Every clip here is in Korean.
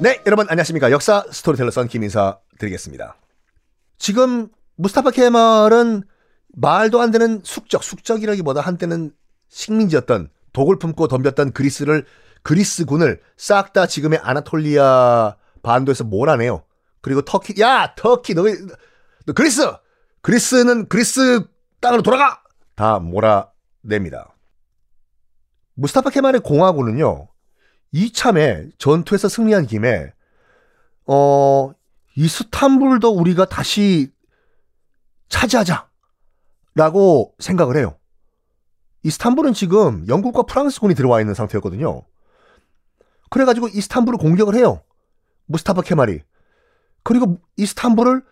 네, 여러분 안녕하십니까. 역사 스토리텔러 선 김인사 드리겠습니다. 지금 무스타파 케말은 말도 안 되는 숙적, 숙적이라기보다 한때는 식민지였던 독을 품고 덤볐던 그리스를 그리스군을 싹 다 지금의 아나톨리아 반도에서 몰아내요. 그리고 터키, 야, 터키, 너, 너 그리스! 그리스는 그리스 땅으로 돌아가! 다 몰아냅니다. 무스타파 케말의 공화군은요, 이참에 전투에서 승리한 김에, 어, 이스탄불도 우리가 다시 차지하자! 라고 생각을 해요. 이스탄불은 지금 영국과 프랑스군이 들어와 있는 상태였거든요. 그래가지고 이스탄불을 공격을 해요. 무스타파 케말이. 그리고 이스탄불을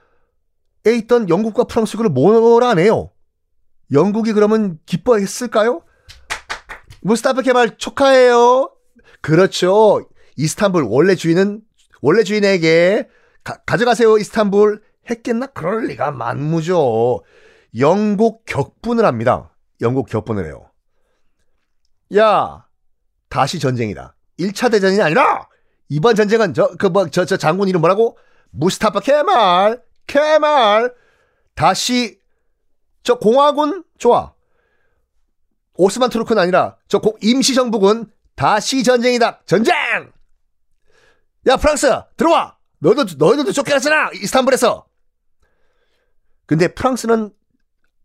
에 있던 영국과 프랑스군을 몰아내요. 영국이 그러면 기뻐했을까요? 무스타파 케말 축하해요. 그렇죠. 이스탄불 원래 주인은 원래 주인에게 가, 져가세요 이스탄불 했겠나? 그럴 리가 만무죠. 영국 격분을 합니다. 영국 격분을 해요. 야, 다시 전쟁이다. 1차 대전이 아니라 이번 전쟁은 저 그 뭐 저 저 장군 이름 뭐라고? 무스타파 케말 케말 다시 저 공화군 좋아. 오스만 투르크는 아니라 저 임시정부군 다시 전쟁이다. 전쟁! 야 프랑스 들어와. 너희도 너희들도 쫓겨났잖아 이스탄불에서. 근데 프랑스는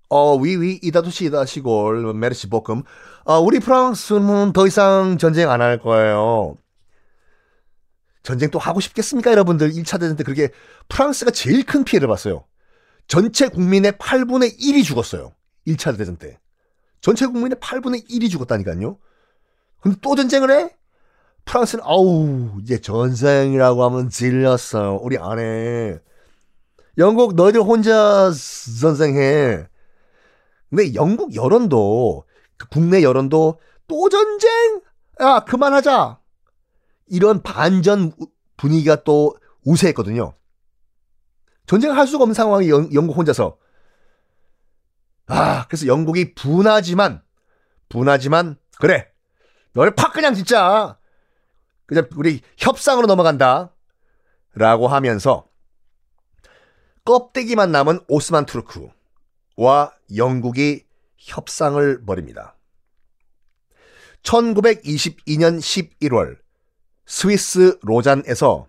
어 위위 이다도시 이다시골 메르시 볶음 어, 우리 프랑스는 더 이상 전쟁 안 할 거예요. 전쟁 또 하고 싶겠습니까, 여러분들? 1차 대전 때 그렇게 프랑스가 제일 큰 피해를 봤어요. 전체 국민의 8분의 1이 죽었어요. 1차 대전 때. 전체 국민의 8분의 1이 죽었다니까요. 근데 또 전쟁을 해? 프랑스는 아우 이제 전쟁이라고 하면 질렸어요. 우리 안 해. 영국 너희들 혼자 전쟁해. 근데 영국 여론도 그 국내 여론도 또 전쟁? 야 그만하자. 이런 반전 분위기가 또 우세했거든요. 전쟁을 할 수가 없는 상황이 영, 영국 혼자서. 아, 그래서 영국이 분하지만, 분하지만, 그래. 널팍 그냥 진짜, 그냥 우리 협상으로 넘어간다. 라고 하면서, 껍데기만 남은 오스만 투르크와 영국이 협상을 벌입니다. 1922년 11월, 스위스 로잔에서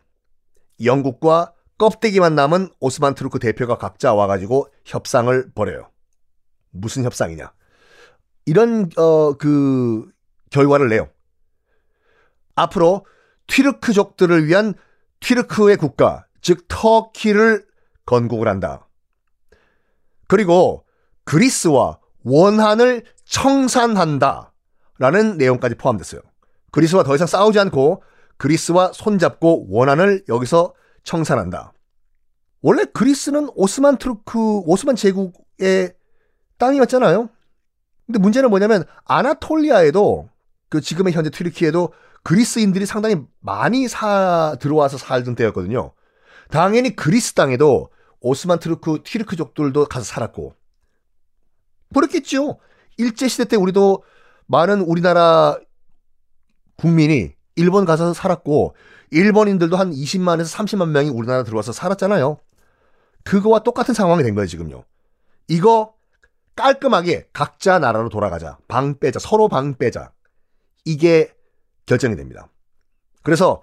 영국과 껍데기만 남은 오스만 트루크 대표가 각자 와가지고 협상을 벌여요. 무슨 협상이냐? 이런 어 그 결과를 내요. 앞으로 튀르크족들을 위한 튀르크의 국가, 즉 터키를 건국을 한다. 그리고 그리스와 원한을 청산한다. 라는 내용까지 포함됐어요. 그리스와 더 이상 싸우지 않고 그리스와 손잡고 원한을 여기서 청산한다. 원래 그리스는 오스만 트루크, 오스만 제국의 땅이었잖아요. 근데 문제는 뭐냐면 아나톨리아에도 그 지금의 현재 튀르키에도 그리스인들이 상당히 많이 사 들어와서 살던 때였거든요. 당연히 그리스 땅에도 오스만 트루크 튀르크족들도 가서 살았고 그렇겠죠. 일제 시대 때 우리도 많은 우리나라 국민이 일본 가서 살았고 일본인들도 한 20만에서 30만 명이 우리나라 들어와서 살았잖아요. 그거와 똑같은 상황이 된 거예요, 지금요. 이거 깔끔하게 각자 나라로 돌아가자. 방 빼자. 서로 방 빼자. 이게 결정이 됩니다. 그래서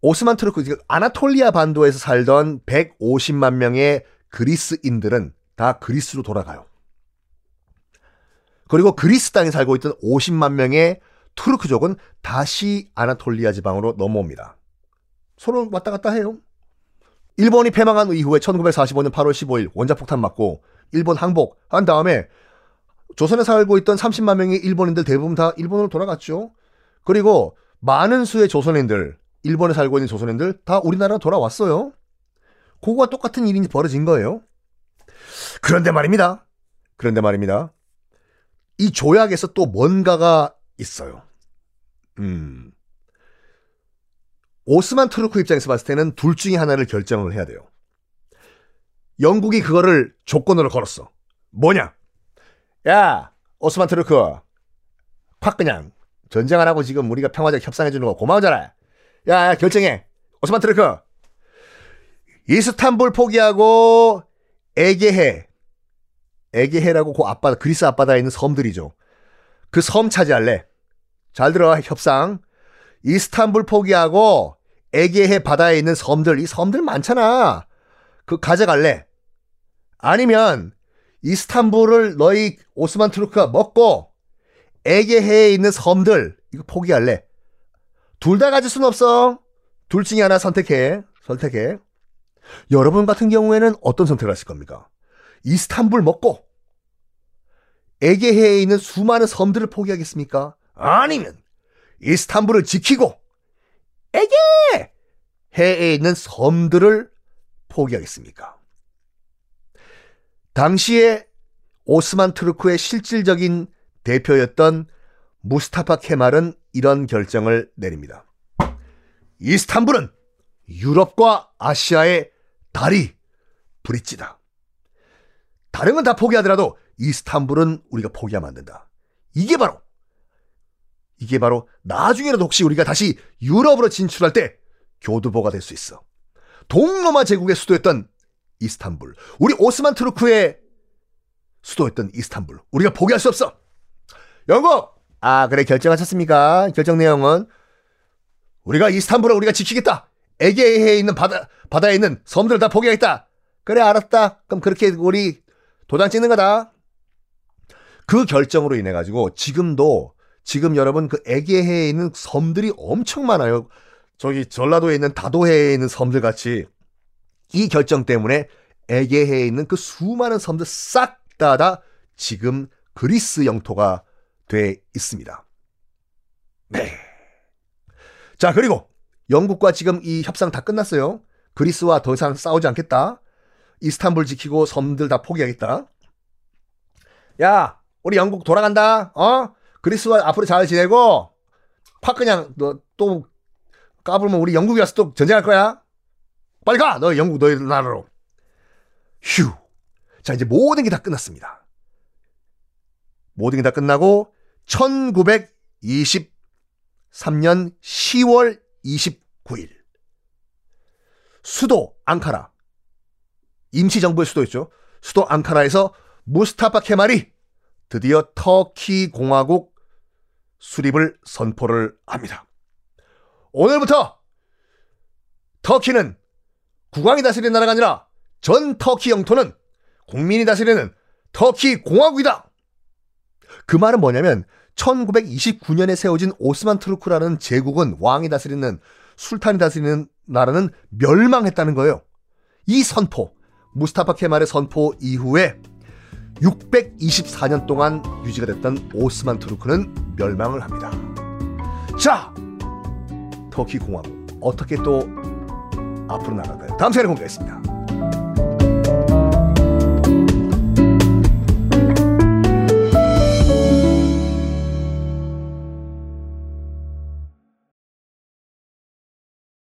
오스만 트루크 아나톨리아 반도에서 살던 150만 명의 그리스인들은 다 그리스로 돌아가요. 그리고 그리스 땅에 살고 있던 50만 명의 투르크족은 다시 아나톨리아 지방으로 넘어옵니다. 서로 왔다 갔다 해요. 일본이 패망한 이후에 1945년 8월 15일 원자폭탄 맞고 일본 항복한 다음에 조선에 살고 있던 30만 명의 일본인들 대부분 다 일본으로 돌아갔죠. 그리고 많은 수의 조선인들, 일본에 살고 있는 조선인들 다 우리나라 돌아왔어요. 그거와 똑같은 일이 벌어진 거예요. 그런데 말입니다. 그런데 말입니다. 이 조약에서 또 뭔가가 있어요. 음. 오스만 투르크 입장에서 봤을 때는 둘 중에 하나를 결정을 해야 돼요. 영국이 그거를 조건으로 걸었어. 뭐냐? 야, 오스만 투르크. 팍 그냥 전쟁 안 하고 지금 우리가 평화적 협상해 주는 거 고마우잖아. 야, 야 결정해. 오스만 투르크. 이스탄불 포기하고 에게해. 에게해라고 그 앞바다, 그리스 앞바다에 있는 섬들이죠. 그 섬 차지할래. 잘 들어, 협상. 이스탄불 포기하고 에게해 바다에 있는 섬들, 이 섬들 많잖아. 그 가져갈래. 아니면 이스탄불을 너희 오스만 트루크가 먹고 에게해에 있는 섬들 이거 포기할래. 둘 다 가질 순 없어. 둘 중에 하나 선택해. 선택해. 여러분 같은 경우에는 어떤 선택을 하실 겁니까? 이스탄불 먹고 에게해에 있는 수많은 섬들을 포기하겠습니까? 아니면 이스탄불을 지키고 에게 해에 있는 섬들을 포기하겠습니까? 당시에 오스만 트루크의 실질적인 대표였던 무스타파 케말은 이런 결정을 내립니다. 이스탄불은 유럽과 아시아의 다리, 브릿지다. 다른 건 다 포기하더라도 이스탄불은 우리가 포기하면 안 된다. 이게 바로 이게 바로 나중에라도 혹시 우리가 다시 유럽으로 진출할 때 교두보가 될 수 있어. 동로마 제국의 수도였던 이스탄불. 우리 오스만 트루크의 수도였던 이스탄불. 우리가 포기할 수 없어. 영국! 아, 그래, 결정하셨습니까? 결정 내용은 우리가 이스탄불을 우리가 지키겠다. 에게해에 있는 바다, 바다에 있는 섬들을 다 포기하겠다. 그래, 알았다. 그럼 그렇게 우리 도장 찍는 거다. 그 결정으로 인해 가지고 지금도 지금 여러분 그 에게해에 있는 섬들이 엄청 많아요. 저기 전라도에 있는 다도해에 있는 섬들 같이 이 결정 때문에 에게해에 있는 그 수많은 섬들 싹 다다 지금 그리스 영토가 돼 있습니다. 네. 자, 그리고 영국과 지금 이 협상 다 끝났어요. 그리스와 더 이상 싸우지 않겠다. 이스탄불 지키고 섬들 다 포기하겠다. 야, 우리 영국 돌아간다. 어? 그리스와 앞으로 잘 지내고 팍 그냥 너 또 까불면 우리 영국이 와서 또 전쟁할 거야. 빨리 가! 너 영국 너희 나라로. 휴. 자, 이제 모든 게 다 끝났습니다. 모든 게 다 끝나고 1923년 10월 29일 수도 앙카라 임시정부의 수도였죠. 수도 앙카라에서 무스타파 케말이 드디어 터키 공화국 수립을 선포를 합니다. 오늘부터 터키는 국왕이 다스리는 나라가 아니라 전 터키 영토는 국민이 다스리는 터키 공화국이다. 그 말은 뭐냐면 1929년에 세워진 오스만 투르크라는 제국은 왕이 다스리는 술탄이 다스리는 나라는 멸망했다는 거예요. 이 선포, 무스타파 케말의 선포 이후에 624년 동안 유지가 됐던 오스만 투르크는 멸망을 합니다. 자, 터키 공화국 어떻게 또 앞으로 나갈까요? 다음 시간에 공개하겠습니다.